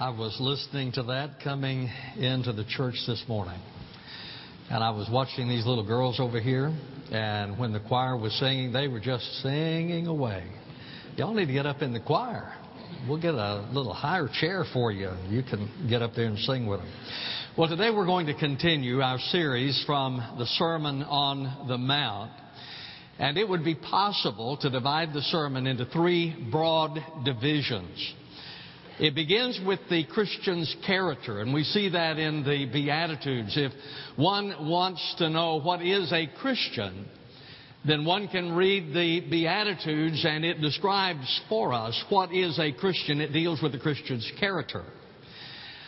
I was listening to that coming into the church this morning. And I was watching these little girls over here, and when the choir was singing, they were just singing away. Y'all need to get up in the choir. We'll get a little higher chair for you. You can get up there and sing with them. Well, today we're going to continue our series from the Sermon on the Mount. And it would be possible to divide the sermon into three broad divisions. It begins with the Christian's character, and we see that in the Beatitudes. If one wants to know what is a Christian, then one can read the Beatitudes and it describes for us what is a Christian. It deals with the Christian's character.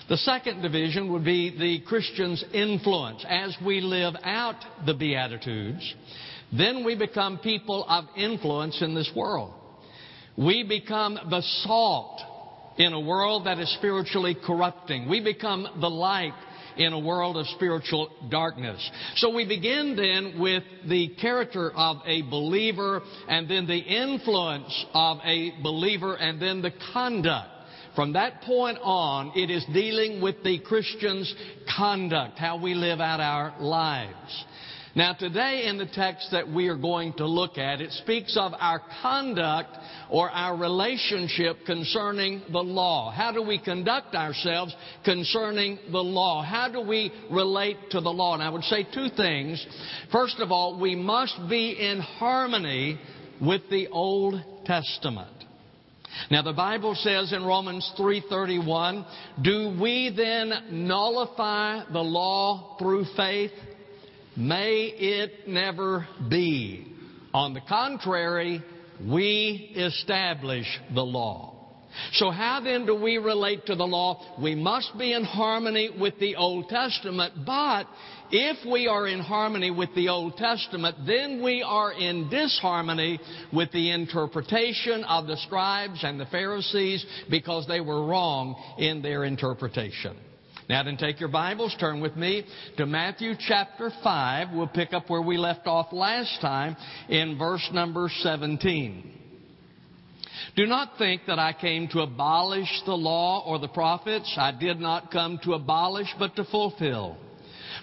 The second division would be the Christian's influence. As we live out the Beatitudes, then we become people of influence in this world. We become the salt in a world that is spiritually corrupting. We become the light in a world of spiritual darkness. So we begin then with the character of a believer and then the influence of a believer and then the conduct. From that point on, it is dealing with the Christian's conduct, how we live out our lives. Now, today in the text that we are going to look at, it speaks of our conduct or our relationship concerning the law. How do we conduct ourselves concerning the law? How do we relate to the law? And I would say two things. First of all, we must be in harmony with the Old Testament. Now the Bible says in Romans 3:31, "Do we then nullify the law through faith?" May it never be. On the contrary, we establish the law. So how then do we relate to the law? We must be in harmony with the Old Testament, but if we are in harmony with the Old Testament, then we are in disharmony with the interpretation of the scribes and the Pharisees because they were wrong in their interpretation. Now then take your Bibles, turn with me to Matthew chapter 5. We'll pick up where we left off last time in verse number 17. Do not think that I came to abolish the law or the prophets. I did not come to abolish, but to fulfill.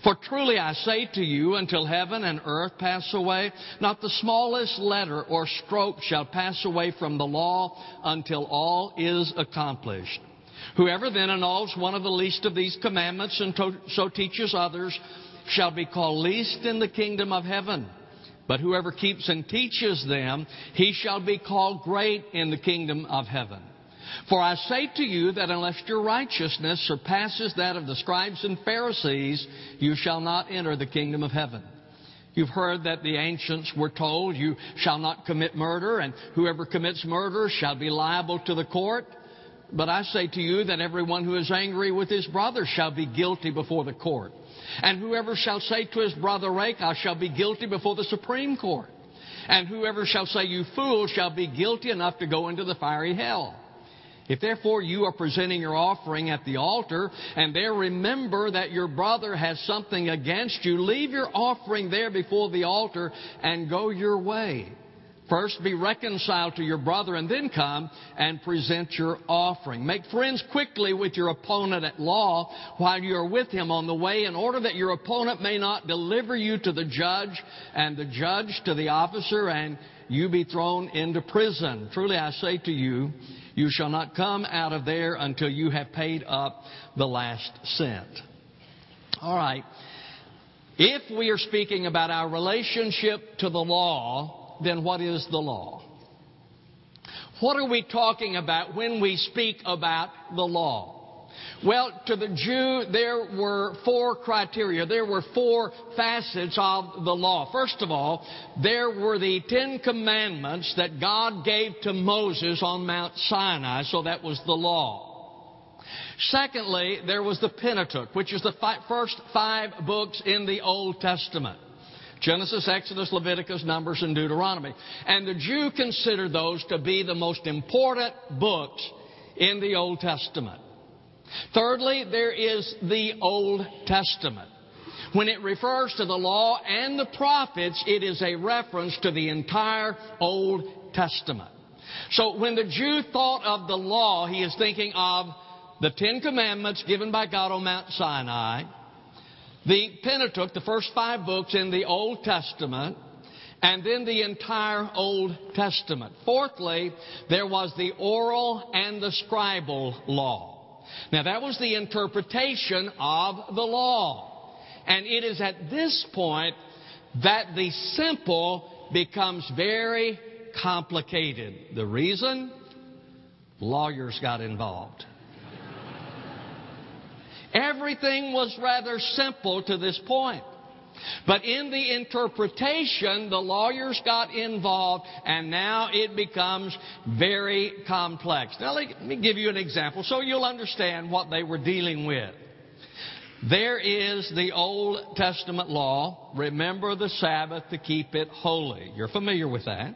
For truly I say to you, until heaven and earth pass away, not the smallest letter or stroke shall pass away from the law until all is accomplished. Whoever then annuls one of the least of these commandments and to, so teaches others shall be called least in the kingdom of heaven. But whoever keeps and teaches them, he shall be called great in the kingdom of heaven. For I say to you that unless your righteousness surpasses that of the scribes and Pharisees, you shall not enter the kingdom of heaven. You've heard that the ancients were told, You shall not commit murder, and whoever commits murder shall be liable to the court. But I say to you that everyone who is angry with his brother shall be guilty before the court. And whoever shall say to his brother, Raca, shall be guilty before the Supreme Court. And whoever shall say, You fool, shall be guilty enough to go into the fiery hell. If therefore you are presenting your offering at the altar, and there remember that your brother has something against you, leave your offering there before the altar and go your way. First be reconciled to your brother and then come and present your offering. Make friends quickly with your opponent at law while you are with him on the way in order that your opponent may not deliver you to the judge and the judge to the officer and you be thrown into prison. Truly I say to you, you shall not come out of there until you have paid up the last cent. All right. If we are speaking about our relationship to the law, then what is the law? What are we talking about when we speak about the law? Well, to the Jew, there were four criteria. There were four facets of the law. First of all, there were the Ten Commandments that God gave to Moses on Mount Sinai, so that was the law. Secondly, there was the Pentateuch, which is the first five books in the Old Testament. Genesis, Exodus, Leviticus, Numbers, and Deuteronomy. And the Jew considered those to be the most important books in the Old Testament. Thirdly, there is the Old Testament. When it refers to the law and the prophets, it is a reference to the entire Old Testament. So when the Jew thought of the law, he is thinking of the Ten Commandments given by God on Mount Sinai, the Pentateuch, the first five books in the Old Testament, and then the entire Old Testament. Fourthly, there was the oral and the scribal law. Now that was the interpretation of the law. And it is at this point that the simple becomes very complicated. The reason? Lawyers got involved. Everything was rather simple to this point. But in the interpretation, the lawyers got involved, and now it becomes very complex. Now, let me give you an example so you'll understand what they were dealing with. There is the Old Testament law remember the Sabbath to keep it holy. You're familiar with that.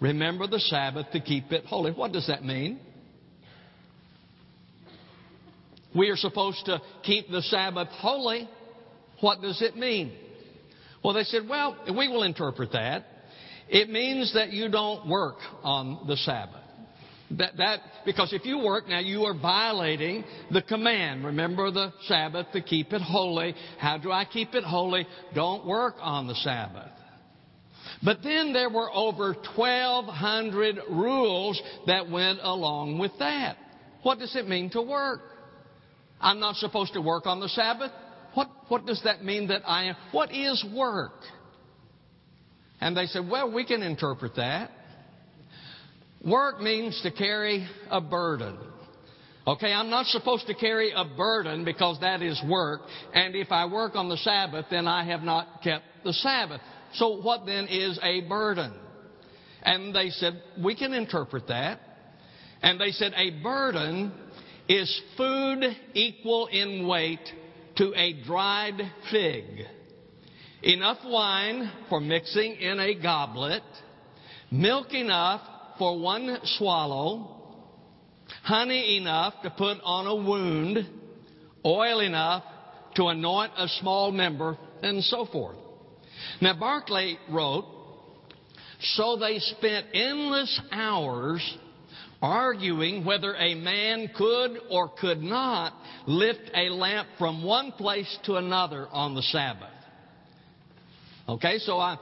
Remember the Sabbath to keep it holy. What does that mean? We are supposed to keep the Sabbath holy. What does it mean? Well, they said, well, we will interpret that. It means that you don't work on the Sabbath. That, that, because if you work now, you are violating the command. Remember the Sabbath to keep it holy. How do I keep it holy? Don't work on the Sabbath. But then there were over 1,200 rules that went along with that. What does it mean to work? I'm not supposed to work on the Sabbath. What, what does that mean that I am? What is work? And they said, well, we can interpret that. Work means to carry a burden. Okay, I'm not supposed to carry a burden because that is work. And if I work on the Sabbath, then I have not kept the Sabbath. So what then is a burden? And they said, we can interpret that. And they said, a burden is food equal in weight to a dried fig, enough wine for mixing in a goblet, milk enough for one swallow, honey enough to put on a wound, oil enough to anoint a small member, and so forth. Now, Barclay wrote, so they spent endless hours arguing whether a man could or could not lift a lamp from one place to another on the Sabbath. Okay, so I,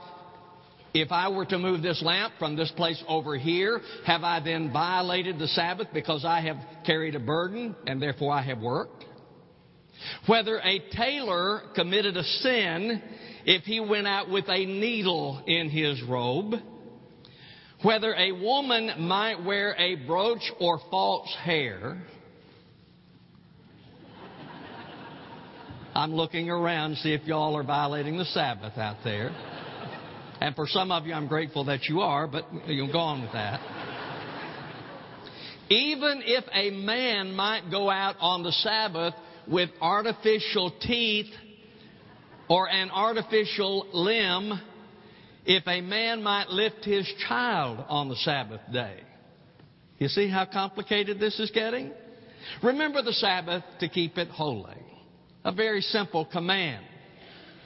if I were to move this lamp from this place over here, have I then violated the Sabbath because I have carried a burden and therefore I have worked? Whether a tailor committed a sin if he went out with a needle in his robe, whether a woman might wear a brooch or false hair. I'm looking around to see if y'all are violating the Sabbath out there. And for some of you, I'm grateful that you are, but you'll go on with that. Even if a man might go out on the Sabbath with artificial teeth or an artificial limb, if a man might lift his child on the Sabbath day. You see how complicated this is getting? Remember the Sabbath to keep it holy. A very simple command.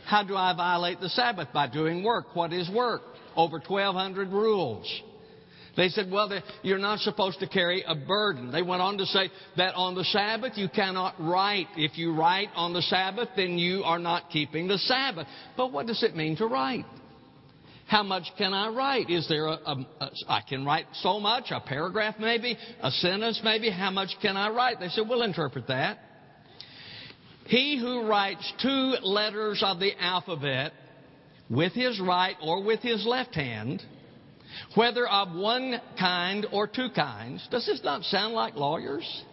How do I violate the Sabbath? By doing work. What is work? Over 1,200 rules. They said, well, you're not supposed to carry a burden. They went on to say that on the Sabbath you cannot write. If you write on the Sabbath, then you are not keeping the Sabbath. But what does it mean to write? How much can I write? Is there a, a, a I can write so much, a paragraph maybe, a sentence maybe. How much can I write? They said, we'll interpret that. He who writes two letters of the alphabet with his right or with his left hand, whether of one kind or two kinds, does this not sound like lawyers?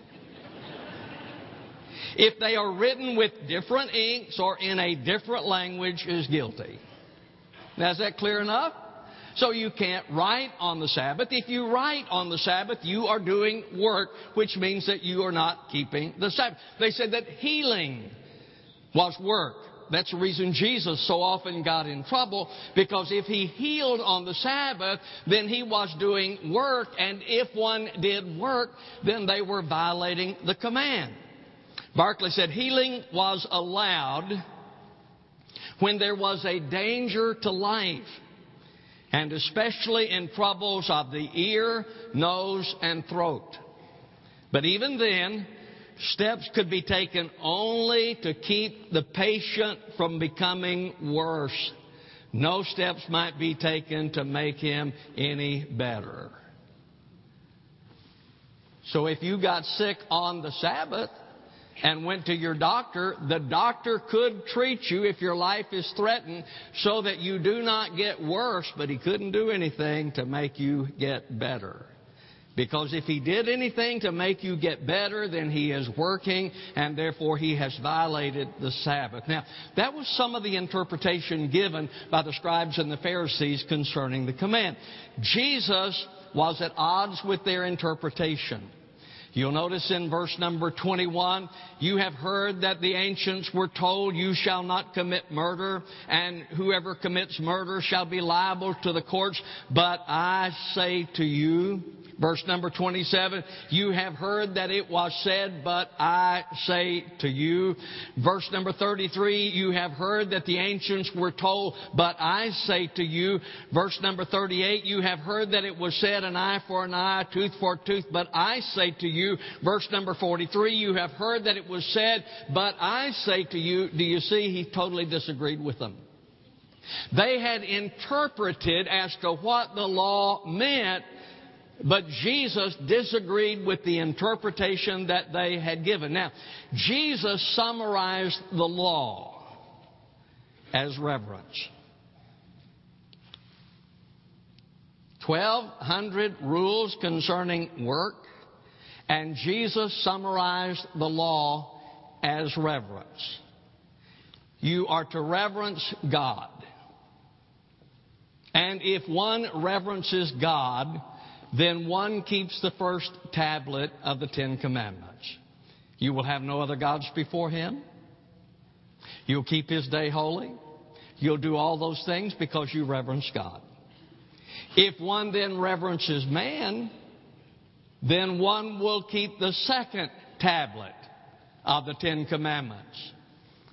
if they are written with different inks or in a different language, is guilty. Now, is that clear enough? So you can't write on the Sabbath. If you write on the Sabbath, you are doing work, which means that you are not keeping the Sabbath. They said that healing was work. That's the reason Jesus so often got in trouble, because if he healed on the Sabbath, then he was doing work, and if one did work, then they were violating the command. Barclay said healing was allowed when there was a danger to life, and especially in troubles of the ear, nose, and throat. But even then, Steps could be taken only to keep the patient from becoming worse. No steps might be taken to make him any better. So if you got sick on the Sabbath and went to your doctor, the doctor could treat you if your life is threatened so that you do not get worse, but he couldn't do anything to make you get better. Because if he did anything to make you get better, then he is working and therefore he has violated the Sabbath. Now, that was some of the interpretation given by the scribes and the Pharisees concerning the command. Jesus was at odds with their interpretation. You'll notice in verse number 21, you have heard that the ancients were told, you shall not commit murder, and whoever commits murder shall be liable to the courts. But I say to you, Verse number 27, you have heard that it was said, but I say to you. Verse number 33, you have heard that the ancients were told, but I say to you. Verse number 38, you have heard that it was said, an eye for an eye, tooth for a tooth, but I say to you. Verse number 43, you have heard that it was said, but I say to you. Do you see? He totally disagreed with them. They had interpreted as to what the law meant but Jesus disagreed with the interpretation that they had given. Now, Jesus summarized the law as reverence. 1,200 rules concerning work, and Jesus summarized the law as reverence. You are to reverence God. And if one reverences God, then one keeps the first tablet of the Ten Commandments. You will have no other gods before him. You'll keep his day holy. You'll do all those things because you reverence God. If one then reverences man, then one will keep the second tablet of the Ten Commandments.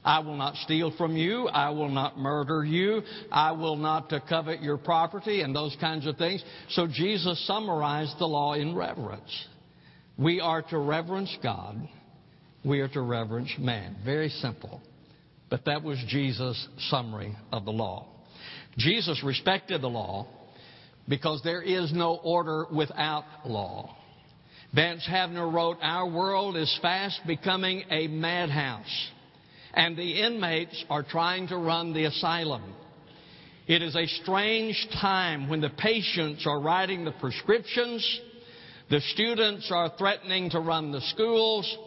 I will not steal from you. I will not murder you. I will not uh, covet your property and those kinds of things. So Jesus summarized the law in reverence. We are to reverence God. We are to reverence man. Very simple. But that was Jesus' summary of the law. Jesus respected the law because there is no order without law. Vance Havner wrote, Our world is fast becoming a madhouse and the inmates are trying to run the asylum. It is a strange time when the patients are writing the prescriptions, the students are threatening to run the schools,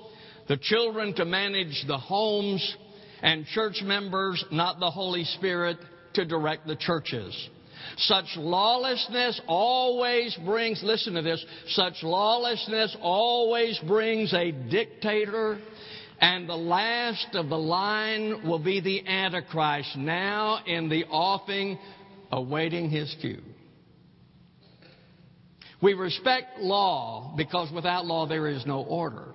the children to manage the homes, and church members, not the Holy Spirit, to direct the churches. Such lawlessness always brings, listen to this, such lawlessness always brings a dictator and the last of the line will be the Antichrist, now in the offing, awaiting his cue. We respect law because without law there is no order.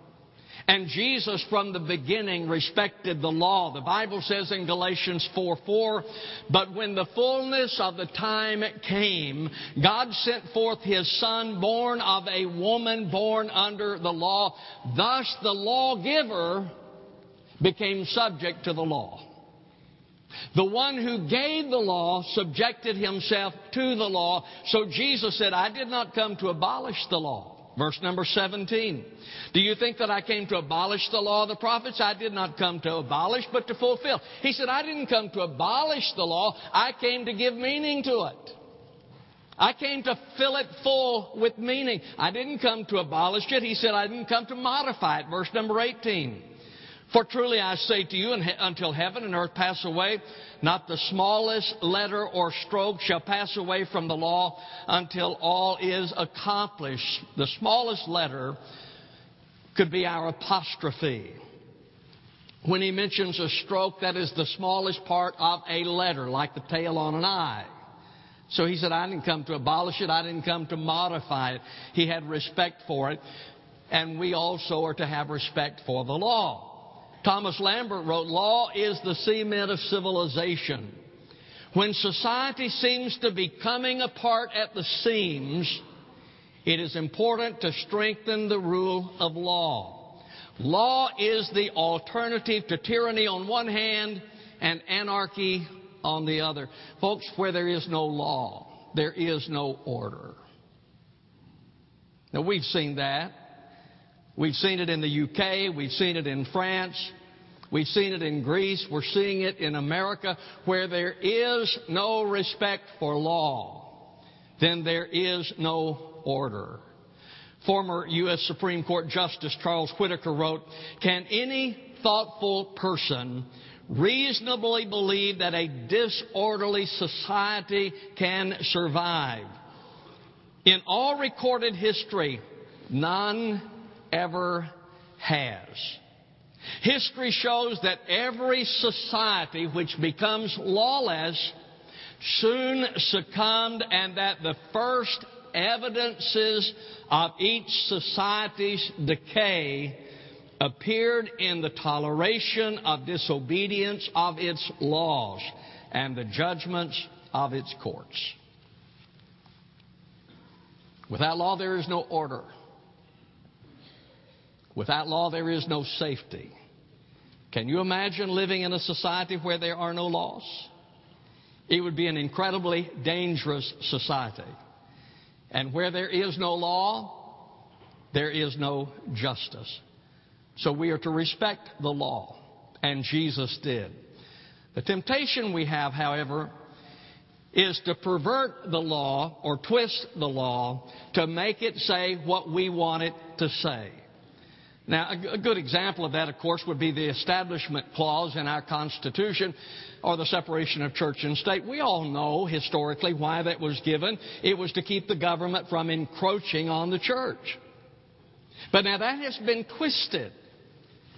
And Jesus from the beginning respected the law. The Bible says in Galatians 4 4, but when the fullness of the time came, God sent forth his son born of a woman born under the law. Thus the lawgiver became subject to the law. The one who gave the law subjected himself to the law. So Jesus said, I did not come to abolish the law. Verse number 17. Do you think that I came to abolish the law of the prophets? I did not come to abolish, but to fulfill. He said, I didn't come to abolish the law. I came to give meaning to it. I came to fill it full with meaning. I didn't come to abolish it. He said, I didn't come to modify it. Verse number 18. For truly I say to you, until heaven and earth pass away, not the smallest letter or stroke shall pass away from the law until all is accomplished. The smallest letter could be our apostrophe. When he mentions a stroke, that is the smallest part of a letter, like the tail on an I. So he said, I didn't come to abolish it. I didn't come to modify it. He had respect for it. And we also are to have respect for the law. Thomas Lambert wrote, Law is the cement of civilization. When society seems to be coming apart at the seams, it is important to strengthen the rule of law. Law is the alternative to tyranny on one hand and anarchy on the other. Folks, where there is no law, there is no order. Now, we've seen that. We've seen it in the UK, we've seen it in France, we've seen it in Greece, we're seeing it in America, where there is no respect for law, then there is no order. Former U.S. Supreme Court Justice Charles Whittaker wrote, Can any thoughtful person reasonably believe that a disorderly society can survive? In all recorded history, none ever has. History shows that every society which becomes lawless soon succumbed and that the first evidences of each society's decay appeared in the toleration of disobedience of its laws and the judgments of its courts. Without law, there is no order. Without law, there is no safety. Can you imagine living in a society where there are no laws? It would be an incredibly dangerous society. And where there is no law, there is no justice. So we are to respect the law, and Jesus did. The temptation we have, however, is to pervert the law or twist the law to make it say what we want it to say. Now, a good example of that, of course, would be the Establishment Clause in our Constitution or the separation of church and state. We all know historically why that was given. It was to keep the government from encroaching on the church. But now that has been twisted.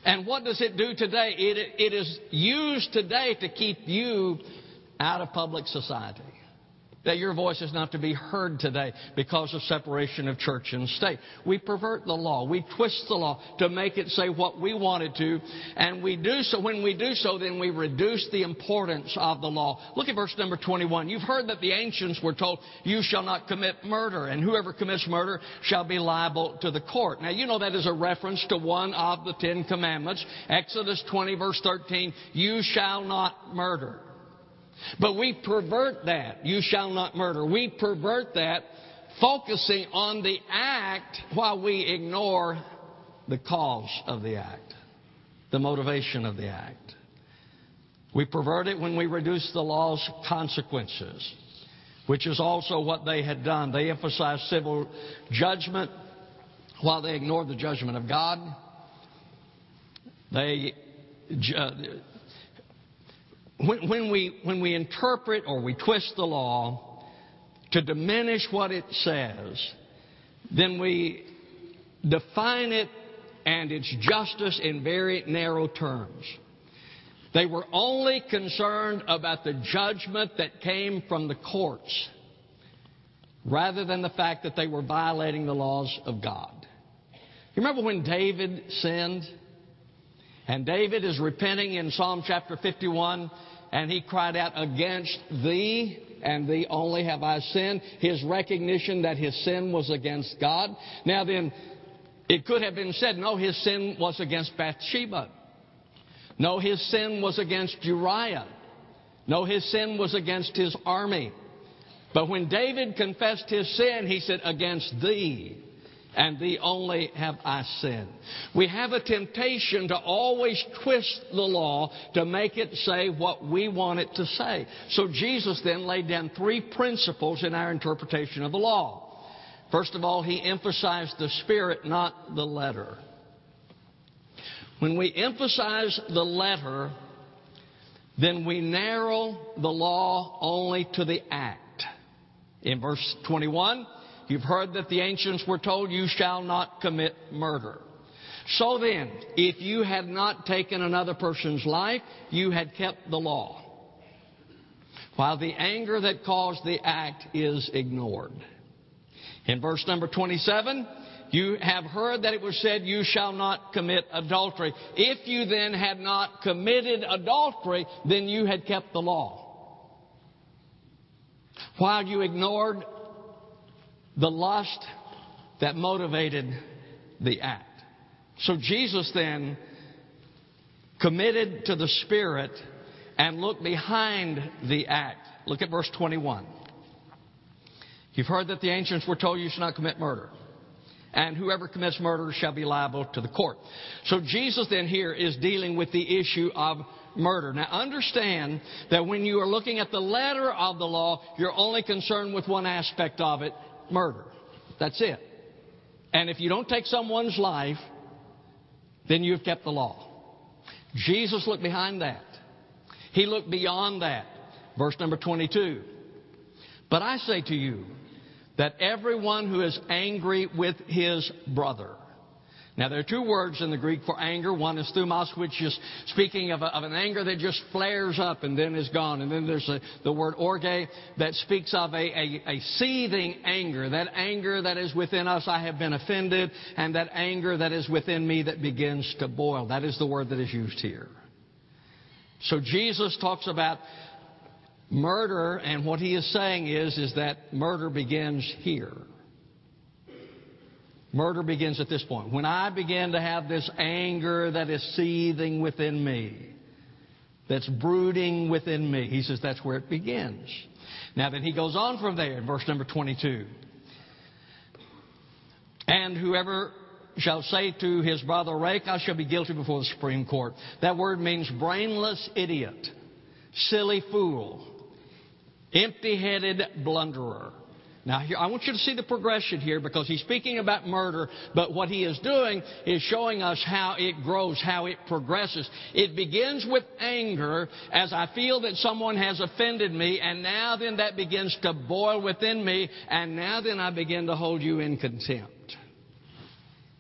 And what does it do today? It, it is used today to keep you out of public society that your voice is not to be heard today because of separation of church and state. We pervert the law. We twist the law to make it say what we want it to. And we do so. When we do so, then we reduce the importance of the law. Look at verse number 21. You've heard that the ancients were told, you shall not commit murder. And whoever commits murder shall be liable to the court. Now, you know that is a reference to one of the Ten Commandments. Exodus 20 verse 13. You shall not murder. But we pervert that. You shall not murder. We pervert that, focusing on the act while we ignore the cause of the act, the motivation of the act. We pervert it when we reduce the law's consequences, which is also what they had done. They emphasized civil judgment while they ignored the judgment of God. They uh, when, when, we, when we interpret or we twist the law to diminish what it says, then we define it and its justice in very narrow terms. They were only concerned about the judgment that came from the courts rather than the fact that they were violating the laws of God. You remember when David sinned? And David is repenting in Psalm chapter 51, and he cried out, Against thee and thee only have I sinned. His recognition that his sin was against God. Now then, it could have been said, no, his sin was against Bathsheba. No, his sin was against Uriah. No, his sin was against his army. But when David confessed his sin, he said, Against thee and thee only have I sinned. We have a temptation to always twist the law to make it say what we want it to say. So Jesus then laid down three principles in our interpretation of the law. First of all, he emphasized the spirit, not the letter. When we emphasize the letter, then we narrow the law only to the act. In verse 21, You've heard that the ancients were told, You shall not commit murder. So then, if you had not taken another person's life, you had kept the law. While the anger that caused the act is ignored. In verse number 27, you have heard that it was said, You shall not commit adultery. If you then had not committed adultery, then you had kept the law. While you ignored the lust that motivated the act. So Jesus then committed to the Spirit and looked behind the act. Look at verse 21. You've heard that the ancients were told you should not commit murder. And whoever commits murder shall be liable to the court. So Jesus then here is dealing with the issue of murder. Now understand that when you are looking at the letter of the law, you're only concerned with one aspect of it, murder. That's it. And if you don't take someone's life, then you've kept the law. Jesus looked behind that. He looked beyond that. Verse number 22. But I say to you that everyone who is angry with his brother now, there are two words in the Greek for anger. One is thumos, which is speaking of, a, of an anger that just flares up and then is gone. And then there's a, the word orge that speaks of a, a, a seething anger. That anger that is within us, I have been offended, and that anger that is within me that begins to boil. That is the word that is used here. So Jesus talks about murder, and what he is saying is, is that murder begins here. Murder begins at this point. When I begin to have this anger that is seething within me, that's brooding within me, he says that's where it begins. Now then he goes on from there in verse number 22. And whoever shall say to his brother, Raca, shall be guilty before the Supreme Court. That word means brainless idiot, silly fool, empty headed blunderer. Now, here, I want you to see the progression here because he's speaking about murder, but what he is doing is showing us how it grows, how it progresses. It begins with anger as I feel that someone has offended me, and now then that begins to boil within me, and now then I begin to hold you in contempt.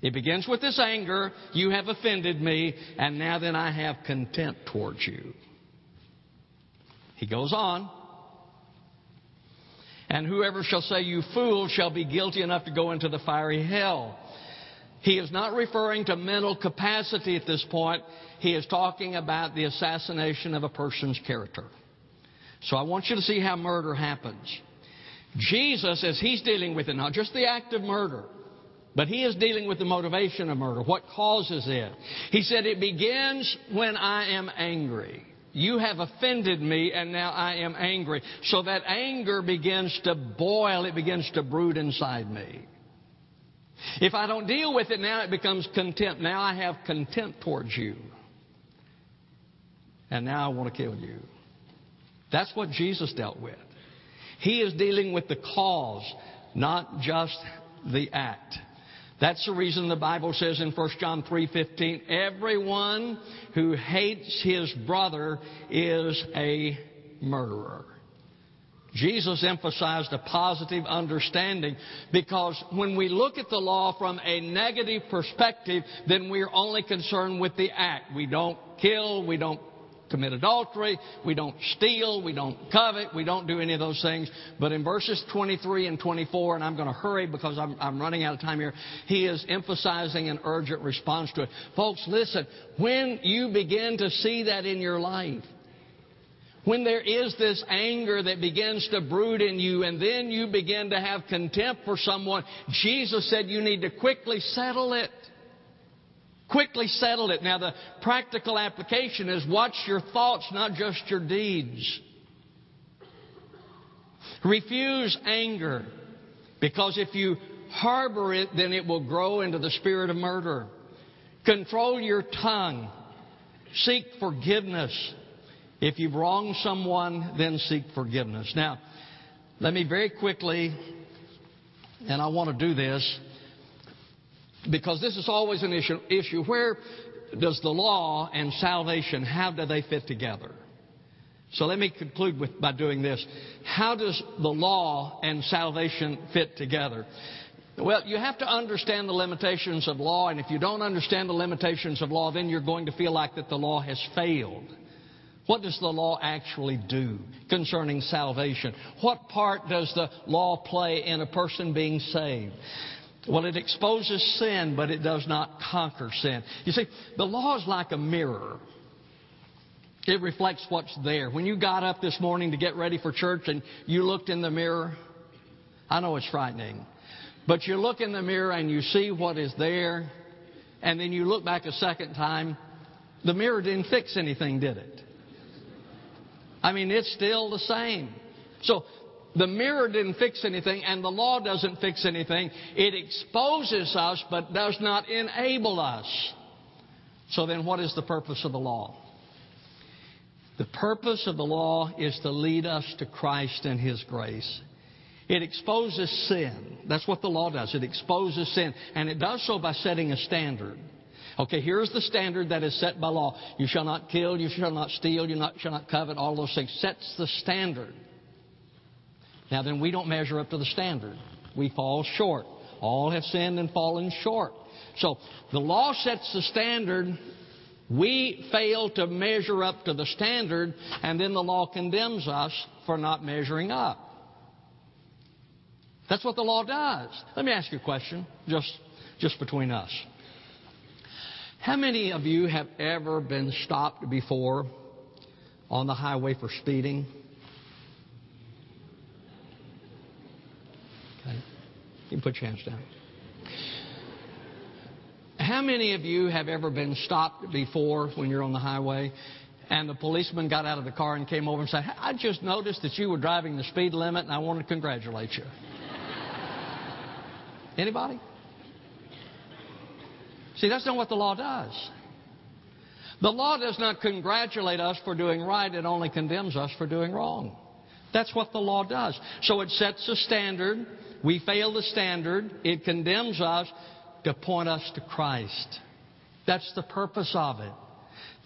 It begins with this anger, you have offended me, and now then I have contempt towards you. He goes on. And whoever shall say, You fool, shall be guilty enough to go into the fiery hell. He is not referring to mental capacity at this point. He is talking about the assassination of a person's character. So I want you to see how murder happens. Jesus, as he's dealing with it, not just the act of murder, but he is dealing with the motivation of murder. What causes it? He said, It begins when I am angry. You have offended me, and now I am angry. So that anger begins to boil, it begins to brood inside me. If I don't deal with it now, it becomes contempt. Now I have contempt towards you. And now I want to kill you. That's what Jesus dealt with. He is dealing with the cause, not just the act. That's the reason the Bible says in 1 John 3:15, everyone who hates his brother is a murderer. Jesus emphasized a positive understanding because when we look at the law from a negative perspective, then we're only concerned with the act. We don't kill, we don't commit adultery, we don't steal, we don't covet, we don't do any of those things. But in verses 23 and 24, and I'm going to hurry because I'm, I'm running out of time here, he is emphasizing an urgent response to it. Folks, listen, when you begin to see that in your life, when there is this anger that begins to brood in you and then you begin to have contempt for someone, Jesus said you need to quickly settle it. Quickly settle it. Now, the practical application is watch your thoughts, not just your deeds. Refuse anger, because if you harbor it, then it will grow into the spirit of murder. Control your tongue. Seek forgiveness. If you've wronged someone, then seek forgiveness. Now, let me very quickly, and I want to do this, because this is always an issue, issue. Where does the law and salvation, how do they fit together? So let me conclude with, by doing this. How does the law and salvation fit together? Well, you have to understand the limitations of law, and if you don't understand the limitations of law, then you're going to feel like that the law has failed. What does the law actually do concerning salvation? What part does the law play in a person being saved? Well, it exposes sin, but it does not conquer sin. You see, the law is like a mirror. It reflects what's there. When you got up this morning to get ready for church and you looked in the mirror, I know it's frightening, but you look in the mirror and you see what is there, and then you look back a second time, the mirror didn't fix anything, did it? I mean, it's still the same. So the mirror didn't fix anything, and the law doesn't fix anything. It exposes us, but does not enable us. So then, what is the purpose of the law? The purpose of the law is to lead us to Christ and His grace. It exposes sin. That's what the law does. It exposes sin. And it does so by setting a standard. Okay, here's the standard that is set by law. You shall not kill, you shall not steal, you not, shall not covet, all those things. Sets the standard. Now then, we don't measure up to the standard. We fall short. All have sinned and fallen short. So the law sets the standard. We fail to measure up to the standard, and then the law condemns us for not measuring up. That's what the law does. Let me ask you a question, just, just between us. How many of you have ever been stopped before on the highway for speeding? You can put your hands down. How many of you have ever been stopped before when you're on the highway and the policeman got out of the car and came over and said, I just noticed that you were driving the speed limit and I want to congratulate you? Anybody? See, that's not what the law does. The law does not congratulate us for doing right, it only condemns us for doing wrong. That's what the law does. So it sets a standard. We fail the standard. It condemns us to point us to Christ. That's the purpose of it.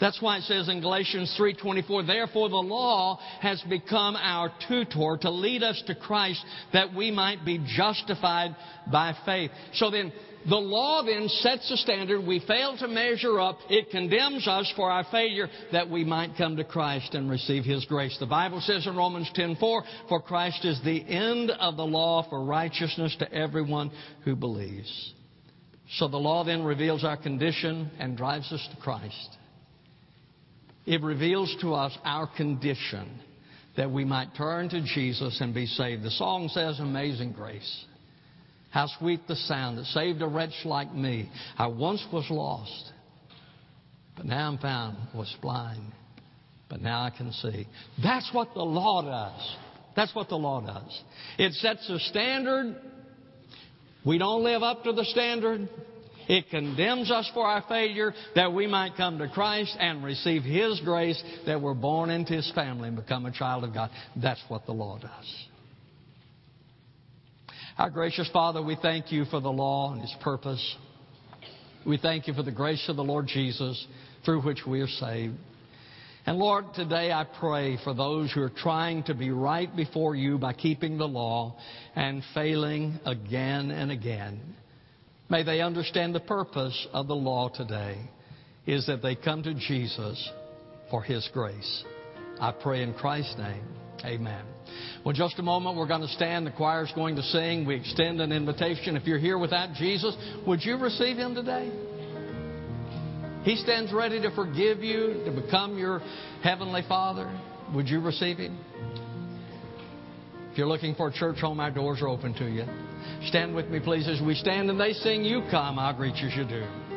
That's why it says in Galatians 3:24, therefore the law has become our tutor to lead us to Christ that we might be justified by faith. So then the law then sets a standard. We fail to measure up. It condemns us for our failure that we might come to Christ and receive His grace. The Bible says in Romans 10:4, "For Christ is the end of the law for righteousness to everyone who believes." So the law then reveals our condition and drives us to Christ. It reveals to us our condition that we might turn to Jesus and be saved. The song says, Amazing Grace. How sweet the sound that saved a wretch like me. I once was lost, but now I'm found, was blind, but now I can see. That's what the law does. That's what the law does. It sets a standard. We don't live up to the standard. It condemns us for our failure that we might come to Christ and receive His grace that we're born into His family and become a child of God. That's what the law does. Our gracious Father, we thank you for the law and its purpose. We thank you for the grace of the Lord Jesus through which we are saved. And Lord, today I pray for those who are trying to be right before you by keeping the law and failing again and again. May they understand the purpose of the law today is that they come to Jesus for His grace. I pray in Christ's name. Amen. Well, just a moment, we're going to stand. The choir's going to sing. We extend an invitation. If you're here without Jesus, would you receive Him today? He stands ready to forgive you, to become your Heavenly Father. Would you receive Him? If you're looking for a church home, our doors are open to you. Stand with me, please, as we stand and they sing, You Come, I'll greet you as you do.